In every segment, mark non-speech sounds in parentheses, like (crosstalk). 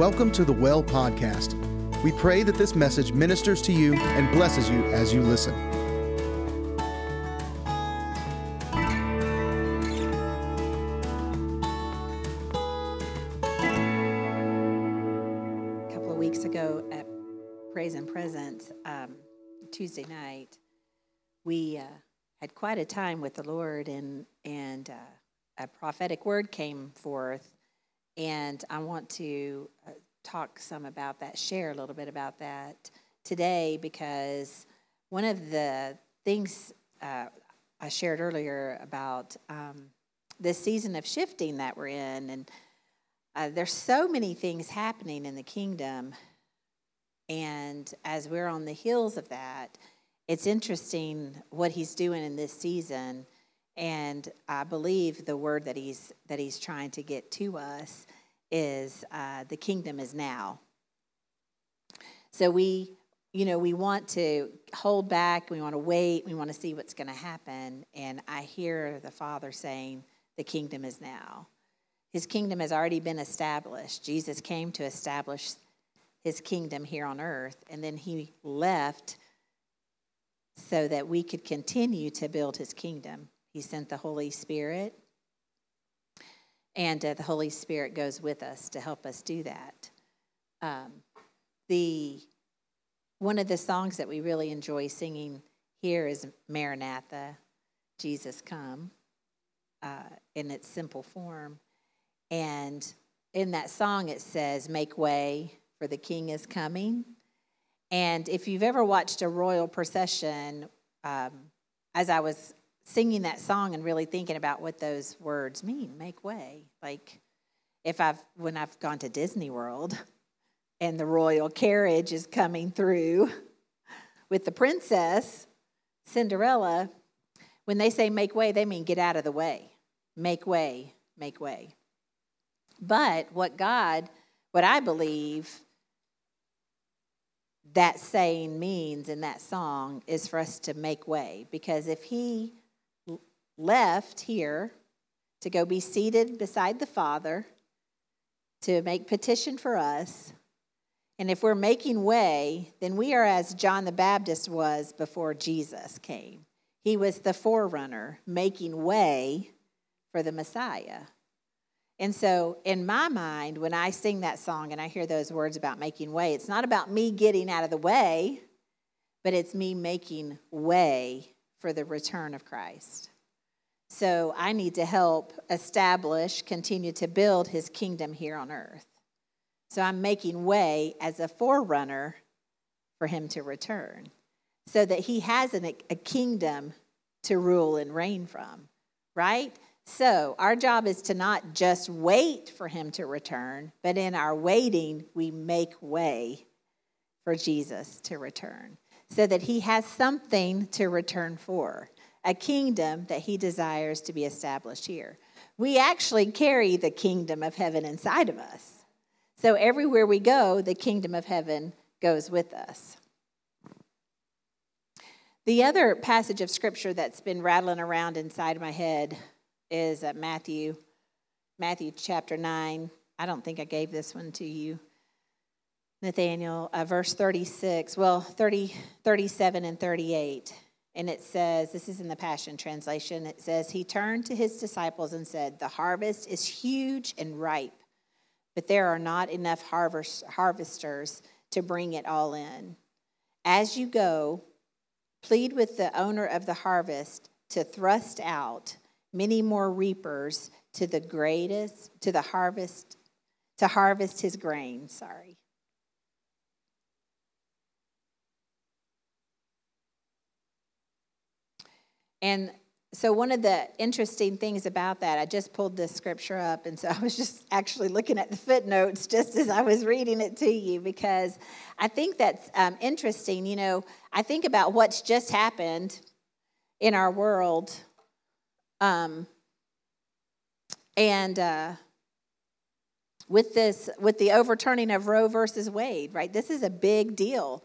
Welcome to the Well Podcast. We pray that this message ministers to you and blesses you as you listen. A couple of weeks ago at Praise and Presence, um, Tuesday night, we uh, had quite a time with the Lord, and and uh, a prophetic word came forth, and I want to uh, talk some about that, share a little bit about that today, because one of the things uh, I shared earlier about um, this season of shifting that we're in, and uh, there's so many things happening in the kingdom, and as we're on the heels of that, it's interesting what he's doing in this season and I believe the word that he's that he's trying to get to us is uh, the kingdom is now. So we, you know, we want to hold back. We want to wait. We want to see what's going to happen. And I hear the Father saying, "The kingdom is now." His kingdom has already been established. Jesus came to establish his kingdom here on earth, and then he left so that we could continue to build his kingdom. He sent the Holy Spirit, and uh, the Holy Spirit goes with us to help us do that. Um, the one of the songs that we really enjoy singing here is Maranatha, Jesus Come, uh, in its simple form, and in that song it says, "Make way, for the King is coming." And if you've ever watched a royal procession, um, as I was singing that song and really thinking about what those words mean make way. Like if i've when i've gone to disney world and the royal carriage is coming through with the princess cinderella when they say make way they mean get out of the way. Make way make way. But what god what i believe that saying means in that song is for us to make way. Because if he left here to go be seated beside the Father to make petition for us. And if we're making way, then we are as John the Baptist was before Jesus came. He was the forerunner, making way for the Messiah. And so, in my mind, when I sing that song and I hear those words about making way, it's not about me getting out of the way, but it's me making way for the return of Christ. So I need to help establish, continue to build his kingdom here on earth. So I'm making way as a forerunner for him to return so that he has an, a kingdom to rule and reign from, right? So our job is to not just wait for him to return, but in our waiting, we make way for Jesus to return so that he has something to return for a kingdom that he desires to be established here. We actually carry the kingdom of heaven inside of us. So everywhere we go, the kingdom of heaven goes with us. The other passage of scripture that's been rattling around inside my head is Matthew, Matthew chapter 9. I don't think I gave this one to you. Nathaniel, uh, verse 36, well, 30, 37 and 38. And it says, this is in the Passion Translation, it says, He turned to his disciples and said, The harvest is huge and ripe, but there are not enough harvest, harvesters to bring it all in. As you go, plead with the owner of the harvest to thrust out many more reapers to the greatest, to the harvest, to harvest his grain. Sorry. And so, one of the interesting things about that, I just pulled this scripture up, and so I was just actually looking at the footnotes just as I was reading it to you because I think that's um, interesting. You know, I think about what's just happened in our world, um, and uh, with this, with the overturning of Roe versus Wade, right? This is a big deal.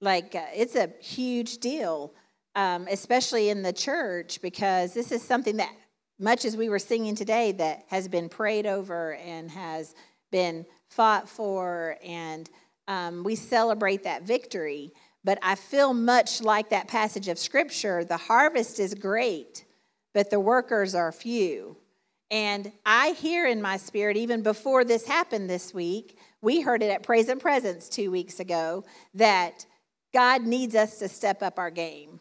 Like, uh, it's a huge deal um, especially in the church, because this is something that, much as we were singing today, that has been prayed over and has been fought for, and um, we celebrate that victory. But I feel much like that passage of scripture the harvest is great, but the workers are few. And I hear in my spirit, even before this happened this week, we heard it at Praise and Presence two weeks ago, that God needs us to step up our game.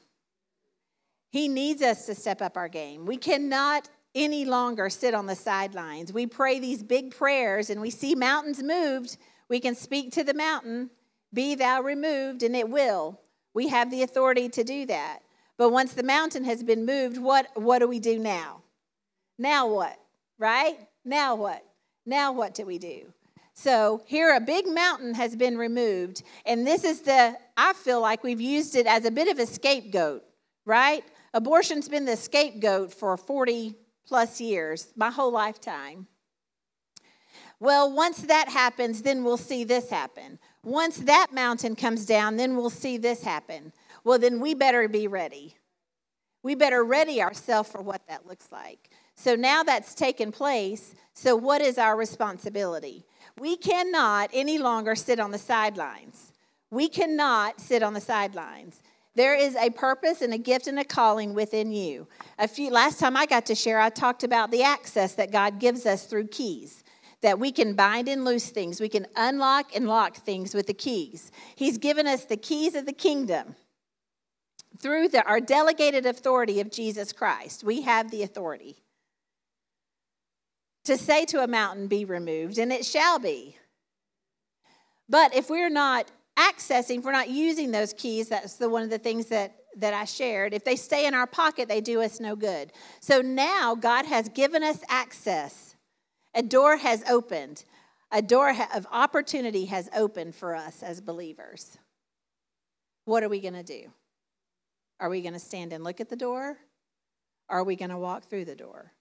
He needs us to step up our game. We cannot any longer sit on the sidelines. We pray these big prayers and we see mountains moved. We can speak to the mountain, be thou removed, and it will. We have the authority to do that. But once the mountain has been moved, what, what do we do now? Now what? Right? Now what? Now what do we do? So here a big mountain has been removed, and this is the, I feel like we've used it as a bit of a scapegoat, right? Abortion's been the scapegoat for 40 plus years, my whole lifetime. Well, once that happens, then we'll see this happen. Once that mountain comes down, then we'll see this happen. Well, then we better be ready. We better ready ourselves for what that looks like. So now that's taken place. So, what is our responsibility? We cannot any longer sit on the sidelines. We cannot sit on the sidelines. There is a purpose and a gift and a calling within you. A few last time I got to share, I talked about the access that God gives us through keys. That we can bind and loose things. We can unlock and lock things with the keys. He's given us the keys of the kingdom. Through the, our delegated authority of Jesus Christ, we have the authority to say to a mountain, Be removed, and it shall be. But if we're not accessing, if we're not using those keys, that's the one of the things that that I shared. If they stay in our pocket, they do us no good. So now God has given us access. A door has opened. A door of opportunity has opened for us as believers. What are we going to do? Are we going to stand and look at the door? Or are we going to walk through the door?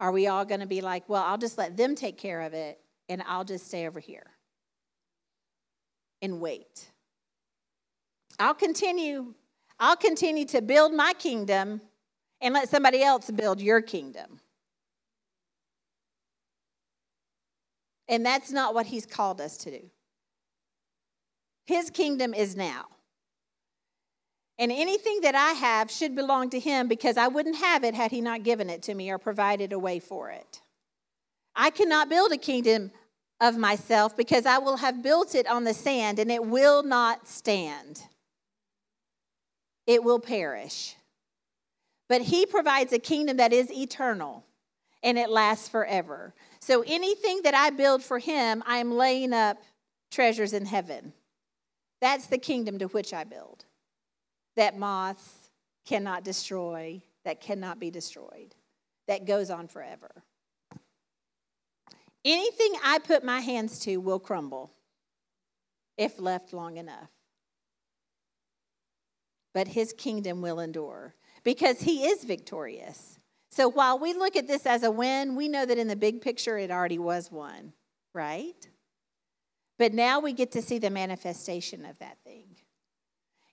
Are we all going to be like, well, I'll just let them take care of it and I'll just stay over here and wait? I'll continue I'll continue to build my kingdom and let somebody else build your kingdom. And that's not what he's called us to do. His kingdom is now. And anything that I have should belong to him because I wouldn't have it had he not given it to me or provided a way for it. I cannot build a kingdom of myself because I will have built it on the sand and it will not stand. It will perish. But he provides a kingdom that is eternal and it lasts forever. So anything that I build for him, I am laying up treasures in heaven. That's the kingdom to which I build that moths cannot destroy, that cannot be destroyed, that goes on forever. Anything I put my hands to will crumble if left long enough. But his kingdom will endure because he is victorious. So while we look at this as a win, we know that in the big picture it already was won, right? But now we get to see the manifestation of that thing.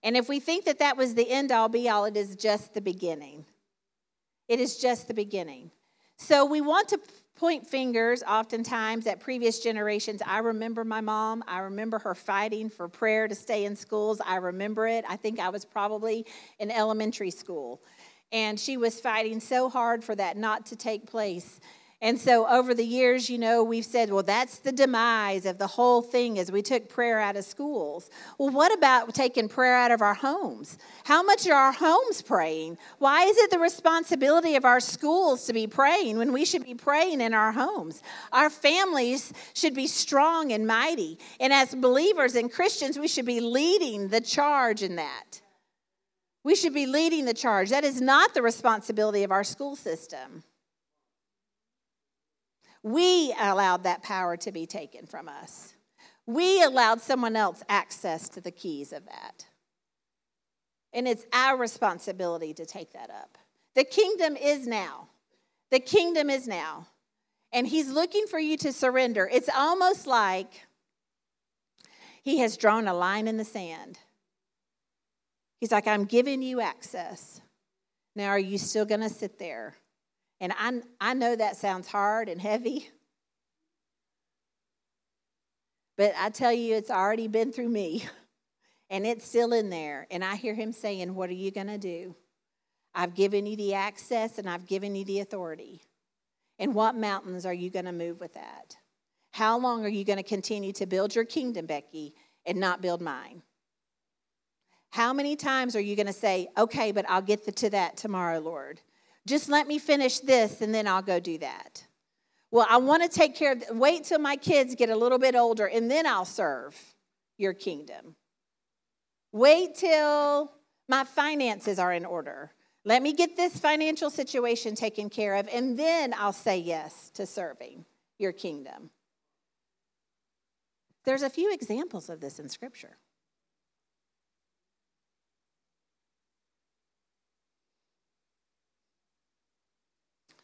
And if we think that that was the end all be all, it is just the beginning. It is just the beginning. So we want to point fingers oftentimes at previous generations. I remember my mom. I remember her fighting for prayer to stay in schools. I remember it. I think I was probably in elementary school. And she was fighting so hard for that not to take place. And so over the years, you know, we've said, well, that's the demise of the whole thing as we took prayer out of schools. Well, what about taking prayer out of our homes? How much are our homes praying? Why is it the responsibility of our schools to be praying when we should be praying in our homes? Our families should be strong and mighty. And as believers and Christians, we should be leading the charge in that. We should be leading the charge. That is not the responsibility of our school system. We allowed that power to be taken from us. We allowed someone else access to the keys of that. And it's our responsibility to take that up. The kingdom is now. The kingdom is now. And he's looking for you to surrender. It's almost like he has drawn a line in the sand. He's like, I'm giving you access. Now, are you still going to sit there? And I, I know that sounds hard and heavy, But I tell you, it's already been through me, (laughs) and it's still in there. And I hear him saying, What are you going to do? I've given you the access and I've given you the authority. And what mountains are you going to move with that? How long are you going to continue to build your kingdom, Becky, and not build mine? How many times are you going to say, okay, but I'll get to that tomorrow, Lord? Just let me finish this and then I'll go do that. Well, I want to take care of, wait till my kids get a little bit older and then I'll serve your kingdom. Wait till my finances are in order. Let me get this financial situation taken care of, and then I'll say yes to serving your kingdom. There's a few examples of this in Scripture.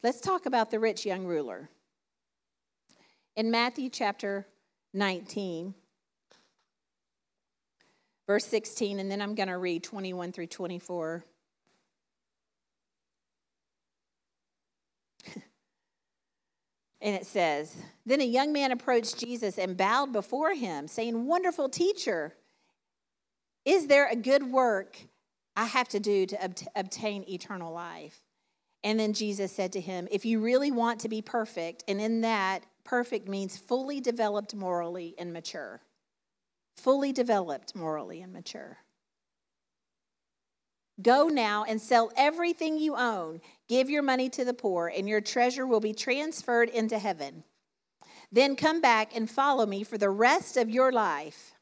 Let's talk about the rich young ruler. In Matthew chapter 19, verse 16, and then I'm going to read 21 through 24. (laughs) And it says, Then a young man approached Jesus and bowed before him, saying, Wonderful teacher, is there a good work I have to do to obt- obtain eternal life? And then Jesus said to him, If you really want to be perfect, and in that, perfect means fully developed morally and mature. Fully developed morally and mature. Go now and sell everything you own. Give your money to the poor, and your treasure will be transferred into heaven. Then come back and follow me for the rest of your life.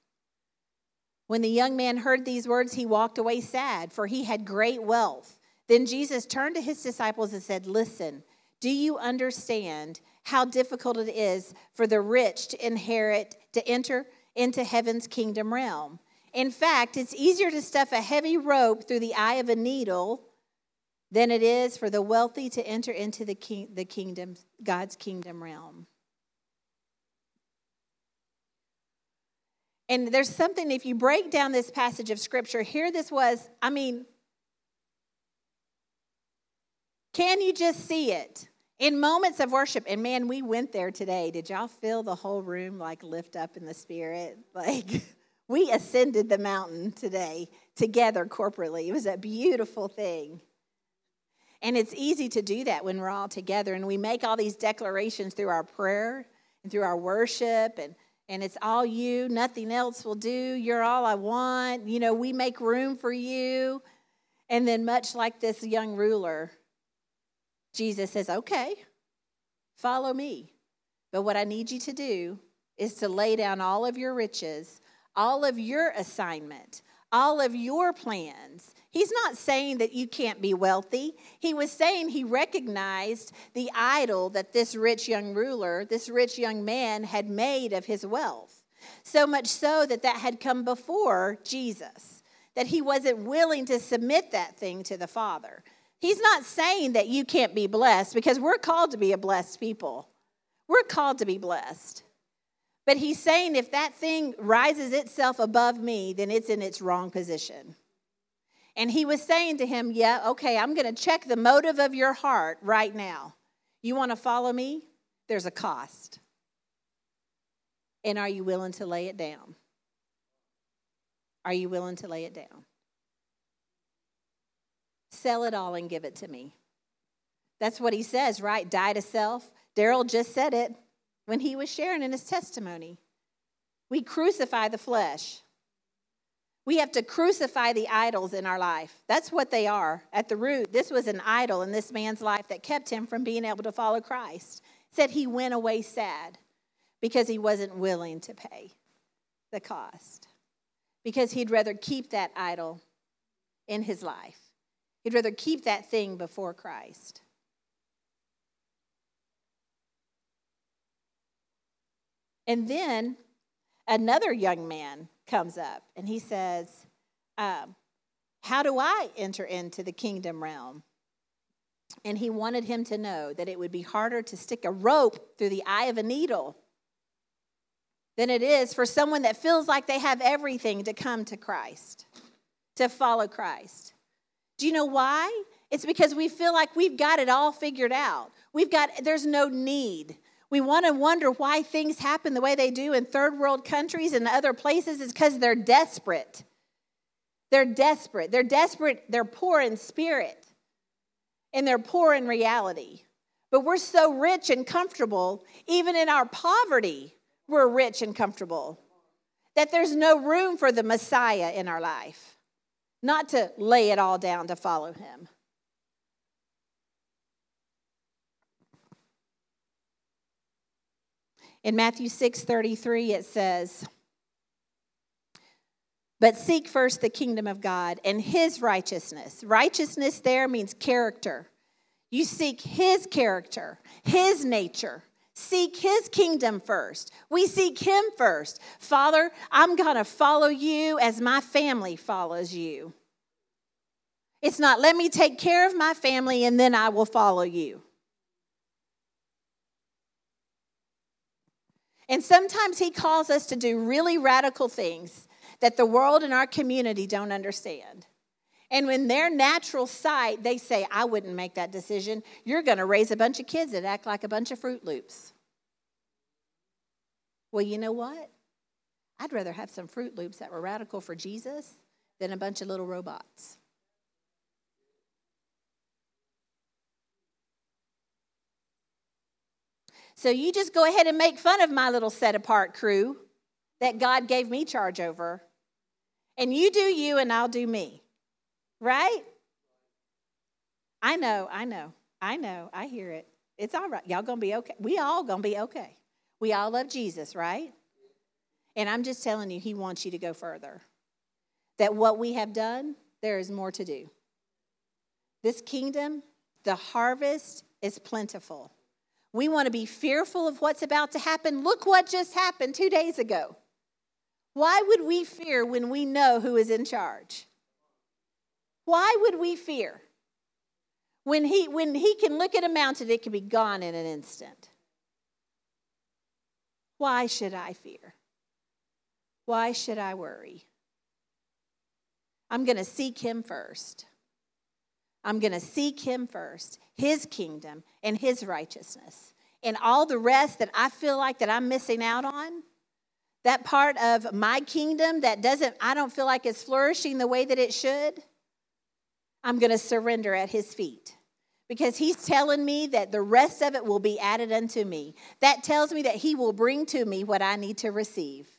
When the young man heard these words, he walked away sad, for he had great wealth. Then Jesus turned to his disciples and said, Listen, do you understand how difficult it is for the rich to inherit, to enter into heaven's kingdom realm? In fact, it's easier to stuff a heavy rope through the eye of a needle than it is for the wealthy to enter into the, king, the kingdom, God's kingdom realm. And there's something, if you break down this passage of scripture, here this was, I mean, can you just see it? In moments of worship, and man, we went there today. Did y'all feel the whole room like lift up in the spirit? (laughs) Like, we ascended the mountain today together corporately. It was a beautiful thing. And it's easy to do that when we're all together and we make all these declarations through our prayer and through our worship and and it's all you, nothing else will do. You're all I want. You know, we make room for you. And then much like this young ruler, Jesus says, "Okay, follow me. But what I need you to do is to lay down all of your riches, all of your assignment, all of your plans. He's not saying that you can't be wealthy. He was saying he recognized the idol that this rich young ruler, this rich young man, had made of his wealth. So much so that that had come before Jesus, that he wasn't willing to submit that thing to the Father. He's not saying that you can't be blessed because we're called to be a blessed people. We're called to be blessed. But he's saying if that thing rises itself above me, then it's in its wrong position. And he was saying to him, Yeah, okay, I'm going to check the motive of your heart right now. You want to follow me? There's a cost. And are you willing to lay it down? Are you willing to lay it down? Sell it all and give it to me. That's what he says, right? Die to self. Daryl just said it when he was sharing in his testimony. We crucify the flesh. We have to crucify the idols in our life. That's what they are. At the root, this was an idol in this man's life that kept him from being able to follow Christ. Said he went away sad because he wasn't willing to pay the cost. Because he'd rather keep that idol in his life. He'd rather keep that thing before Christ. And then another young man comes up and he says, um, How do I enter into the kingdom realm? And he wanted him to know that it would be harder to stick a rope through the eye of a needle than it is for someone that feels like they have everything to come to Christ, to follow Christ. Do you know why? It's because we feel like we've got it all figured out. We've got, there's no need. We want to wonder why things happen the way they do in third world countries and other places is because they're desperate. They're desperate. They're desperate. They're poor in spirit and they're poor in reality. But we're so rich and comfortable, even in our poverty, we're rich and comfortable, that there's no room for the Messiah in our life, not to lay it all down to follow him. In Matthew 6 33, it says, But seek first the kingdom of God and his righteousness. Righteousness there means character. You seek his character, his nature. Seek his kingdom first. We seek him first. Father, I'm going to follow you as my family follows you. It's not let me take care of my family and then I will follow you. And sometimes He calls us to do really radical things that the world and our community don't understand. And when their natural sight, they say, I wouldn't make that decision. You're going to raise a bunch of kids that act like a bunch of Fruit Loops. Well, you know what? I'd rather have some Fruit Loops that were radical for Jesus than a bunch of little robots. So you just go ahead and make fun of my little set apart crew that God gave me charge over. And you do you, and I'll do me. Right? I know, I know, I know, I hear it. It's all right. Y'all gonna be okay. We all gonna be okay. We all love Jesus, right? And I'm just telling you, He wants you to go further. That what we have done, there is more to do. This kingdom, the harvest is plentiful. We want to be fearful of what's about to happen. Look what just happened two days ago. Why would we fear when we know who is in charge? Why would we fear? When he, when he can look at a mountain, it can be gone in an instant. Why should I fear? Why should I worry? I'm going to seek him first. I'm going to seek him first, his kingdom and his righteousness. And all the rest that I feel like that I'm missing out on, that part of my kingdom that doesn't I don't feel like is flourishing the way that it should, I'm going to surrender at his feet. Because he's telling me that the rest of it will be added unto me. That tells me that he will bring to me what I need to receive.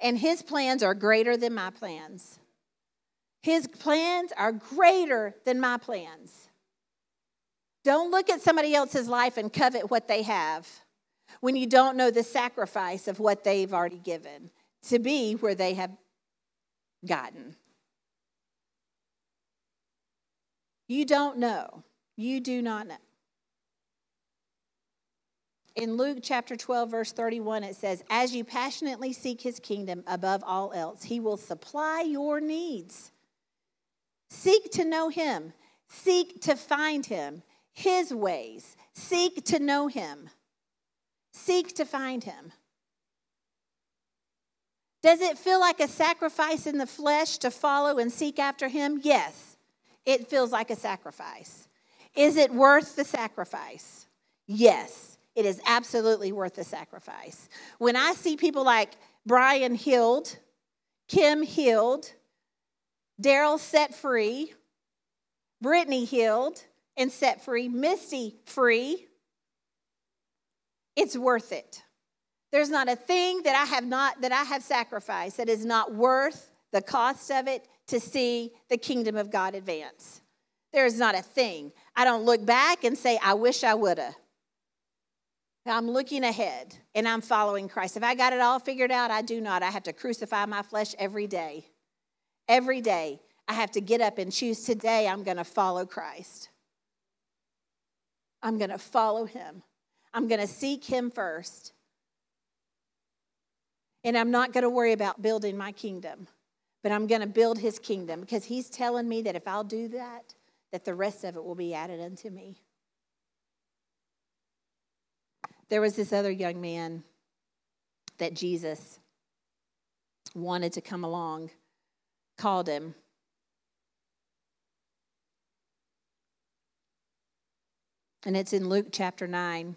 And his plans are greater than my plans. His plans are greater than my plans. Don't look at somebody else's life and covet what they have when you don't know the sacrifice of what they've already given to be where they have gotten. You don't know. You do not know. In Luke chapter 12, verse 31, it says, As you passionately seek his kingdom above all else, he will supply your needs. Seek to know him, seek to find him, his ways, seek to know him, seek to find him. Does it feel like a sacrifice in the flesh to follow and seek after him? Yes, it feels like a sacrifice. Is it worth the sacrifice? Yes, it is absolutely worth the sacrifice. When I see people like Brian Healed, Kim Healed, Daryl set free, Brittany healed and set free, Misty free. It's worth it. There's not a thing that I have not that I have sacrificed that is not worth the cost of it to see the kingdom of God advance. There is not a thing. I don't look back and say, I wish I would have. I'm looking ahead and I'm following Christ. If I got it all figured out, I do not. I have to crucify my flesh every day. Every day, I have to get up and choose today I'm going to follow Christ. I'm going to follow him. I'm going to seek him first. And I'm not going to worry about building my kingdom, but I'm going to build his kingdom because he's telling me that if I'll do that, that the rest of it will be added unto me. There was this other young man that Jesus wanted to come along called him. And it's in Luke chapter 9.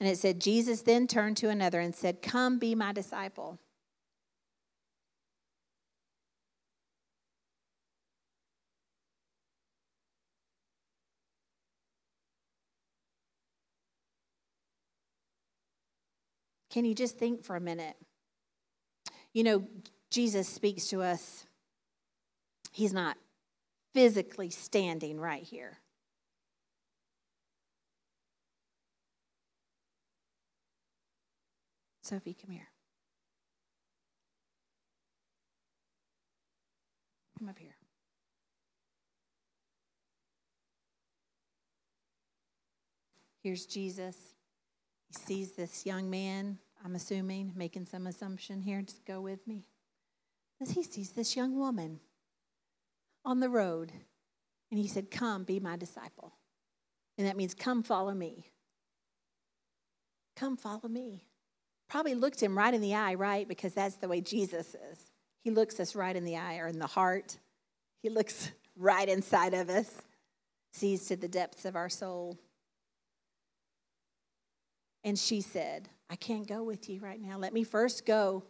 And it said, Jesus then turned to another and said, Come be my disciple. Can you just think for a minute? You know, Jesus speaks to us, He's not physically standing right here. Sophie, come here. Come up here. Here's Jesus. He sees this young man, I'm assuming, making some assumption here. Just go with me. As he sees this young woman on the road, and he said, Come, be my disciple. And that means, Come, follow me. Come, follow me. Probably looked him right in the eye, right? Because that's the way Jesus is. He looks us right in the eye or in the heart. He looks (laughs) right inside of us, sees to the depths of our soul. And she said, I can't go with you right now. Let me first go.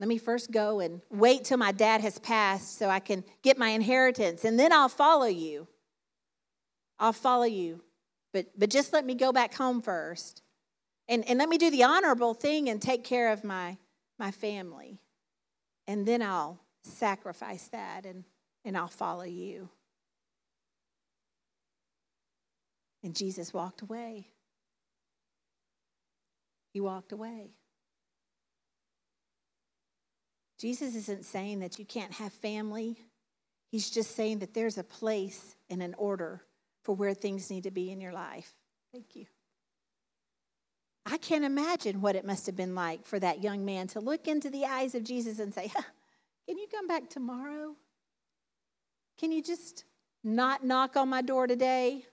Let me first go and wait till my dad has passed so I can get my inheritance, and then I'll follow you. I'll follow you. But, but just let me go back home first. And, and let me do the honorable thing and take care of my, my family. And then I'll sacrifice that and, and I'll follow you. And Jesus walked away. He walked away. Jesus isn't saying that you can't have family. He's just saying that there's a place and an order for where things need to be in your life. Thank you. I can't imagine what it must have been like for that young man to look into the eyes of Jesus and say, Can you come back tomorrow? Can you just not knock on my door today?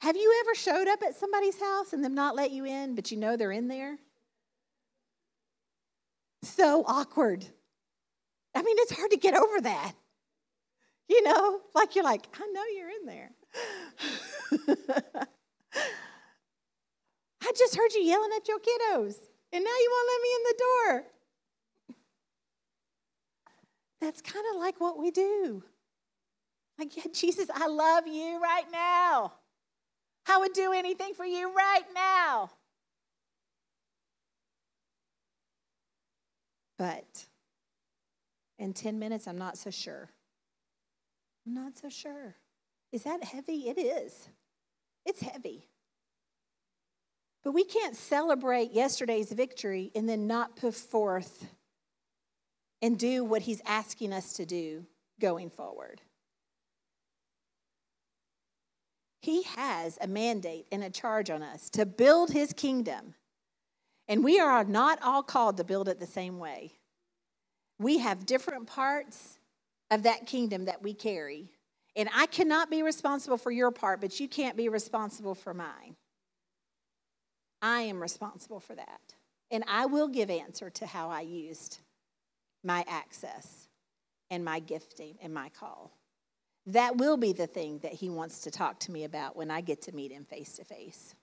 Have you ever showed up at somebody's house and them not let you in, but you know they're in there? So awkward. I mean, it's hard to get over that. You know, like you're like, I know you're in there. (laughs) I just heard you yelling at your kiddos, and now you won't let me in the door. That's kind of like what we do. Like, yeah, Jesus, I love you right now. I would do anything for you right now. But in 10 minutes, I'm not so sure. I'm not so sure. Is that heavy? It is. It's heavy. But we can't celebrate yesterday's victory and then not put forth and do what he's asking us to do going forward. He has a mandate and a charge on us to build his kingdom. And we are not all called to build it the same way. We have different parts of that kingdom that we carry. And I cannot be responsible for your part, but you can't be responsible for mine. I am responsible for that. And I will give answer to how I used my access and my gifting and my call. That will be the thing that he wants to talk to me about when I get to meet him face to face.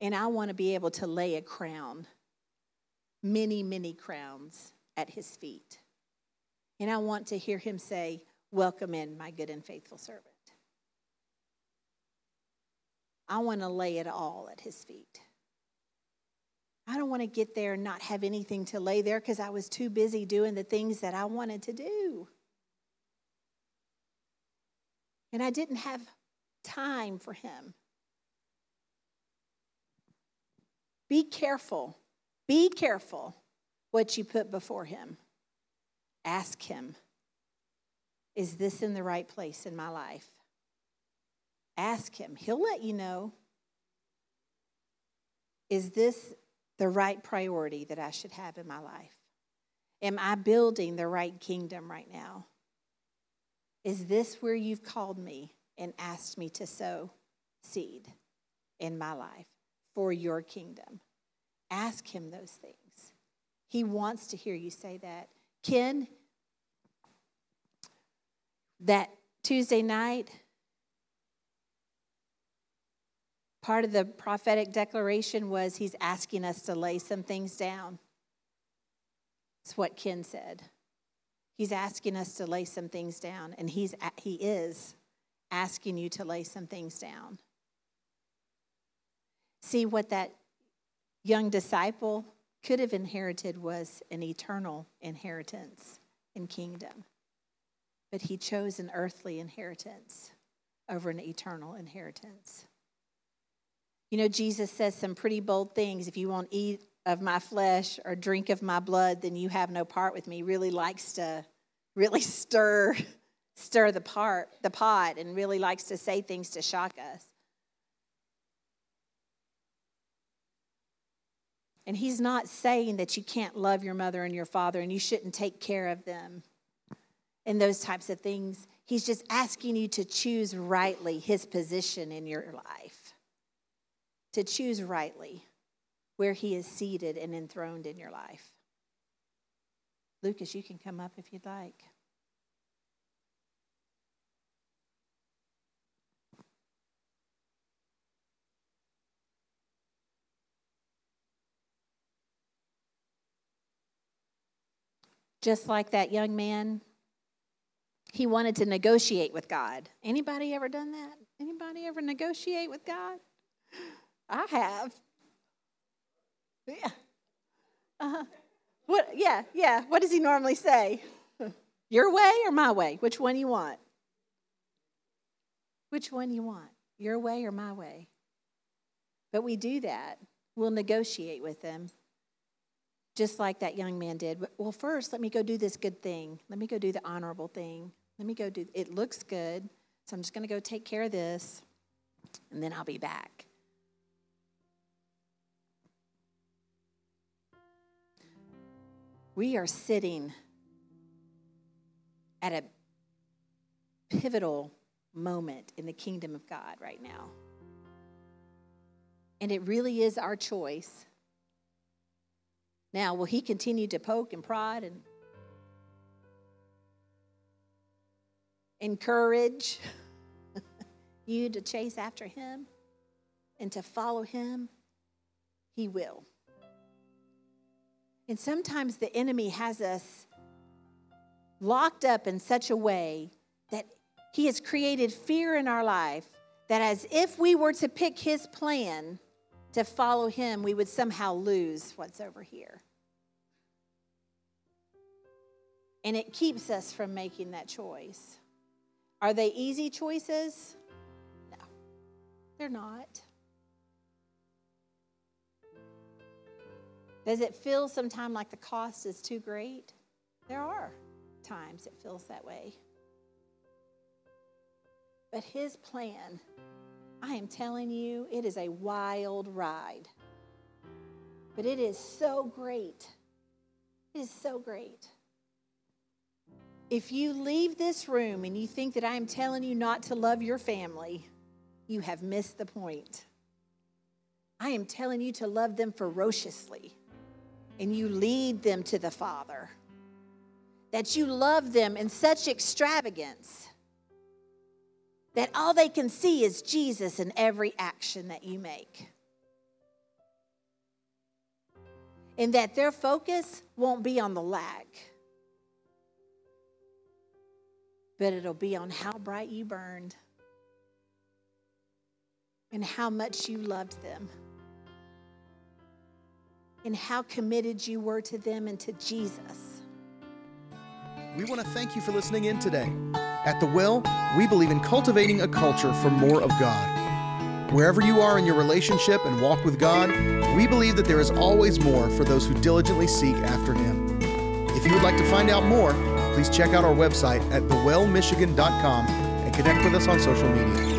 And I want to be able to lay a crown, many, many crowns at his feet. And I want to hear him say, Welcome in, my good and faithful servant. I want to lay it all at his feet. I don't want to get there and not have anything to lay there because I was too busy doing the things that I wanted to do. And I didn't have time for him. Be careful. Be careful what you put before him. Ask him, is this in the right place in my life? Ask Him, He'll let you know. Is this the right priority that I should have in my life? Am I building the right kingdom right now? Is this where you've called me and asked me to sow seed in my life for your kingdom? Ask him those things. He wants to hear you say that. Ken, that Tuesday night, Part of the prophetic declaration was he's asking us to lay some things down. That's what Ken said. He's asking us to lay some things down, and he's, he is asking you to lay some things down. See, what that young disciple could have inherited was an eternal inheritance in kingdom. But he chose an earthly inheritance over an eternal inheritance. You know, Jesus says some pretty bold things. If you won't eat of my flesh or drink of my blood, then you have no part with me. Really likes to really stir stir the part the pot and really likes to say things to shock us. And he's not saying that you can't love your mother and your father and you shouldn't take care of them and those types of things. He's just asking you to choose rightly his position in your life, to choose rightly where he is seated and enthroned in your life. Lucas, you can come up if you'd like. just like that young man he wanted to negotiate with god anybody ever done that anybody ever negotiate with god i have yeah uh-huh. what yeah yeah what does he normally say your way or my way which one you want which one you want your way or my way but we do that we'll negotiate with them just like that young man did. Well, first, let me go do this good thing. Let me go do the honorable thing. Let me go do it looks good. So I'm just going to go take care of this and then I'll be back. We are sitting at a pivotal moment in the kingdom of God right now. And it really is our choice now, will he continue to poke and prod and encourage (laughs) you to chase after him and to follow him? He will. And sometimes the enemy has us locked up in such a way that he has created fear in our life that as if we were to pick his plan to follow him, we would somehow lose what's over here. And it keeps us from making that choice. Are they easy choices? No, they're not. Does it feel sometimes like the cost is too great? There are times it feels that way. But his plan, I am telling you, it is a wild ride. But it is so great. It is so great. If you leave this room and you think that I am telling you not to love your family, you have missed the point. I am telling you to love them ferociously and you lead them to the Father. That you love them in such extravagance that all they can see is Jesus in every action that you make. And that their focus won't be on the lack but it'll be on how bright you burned and how much you loved them and how committed you were to them and to Jesus. We want to thank you for listening in today. At The Well, we believe in cultivating a culture for more of God. Wherever you are in your relationship and walk with God, we believe that there is always more for those who diligently seek after Him. If you would like to find out more, please check out our website at thewellmichigan.com and connect with us on social media.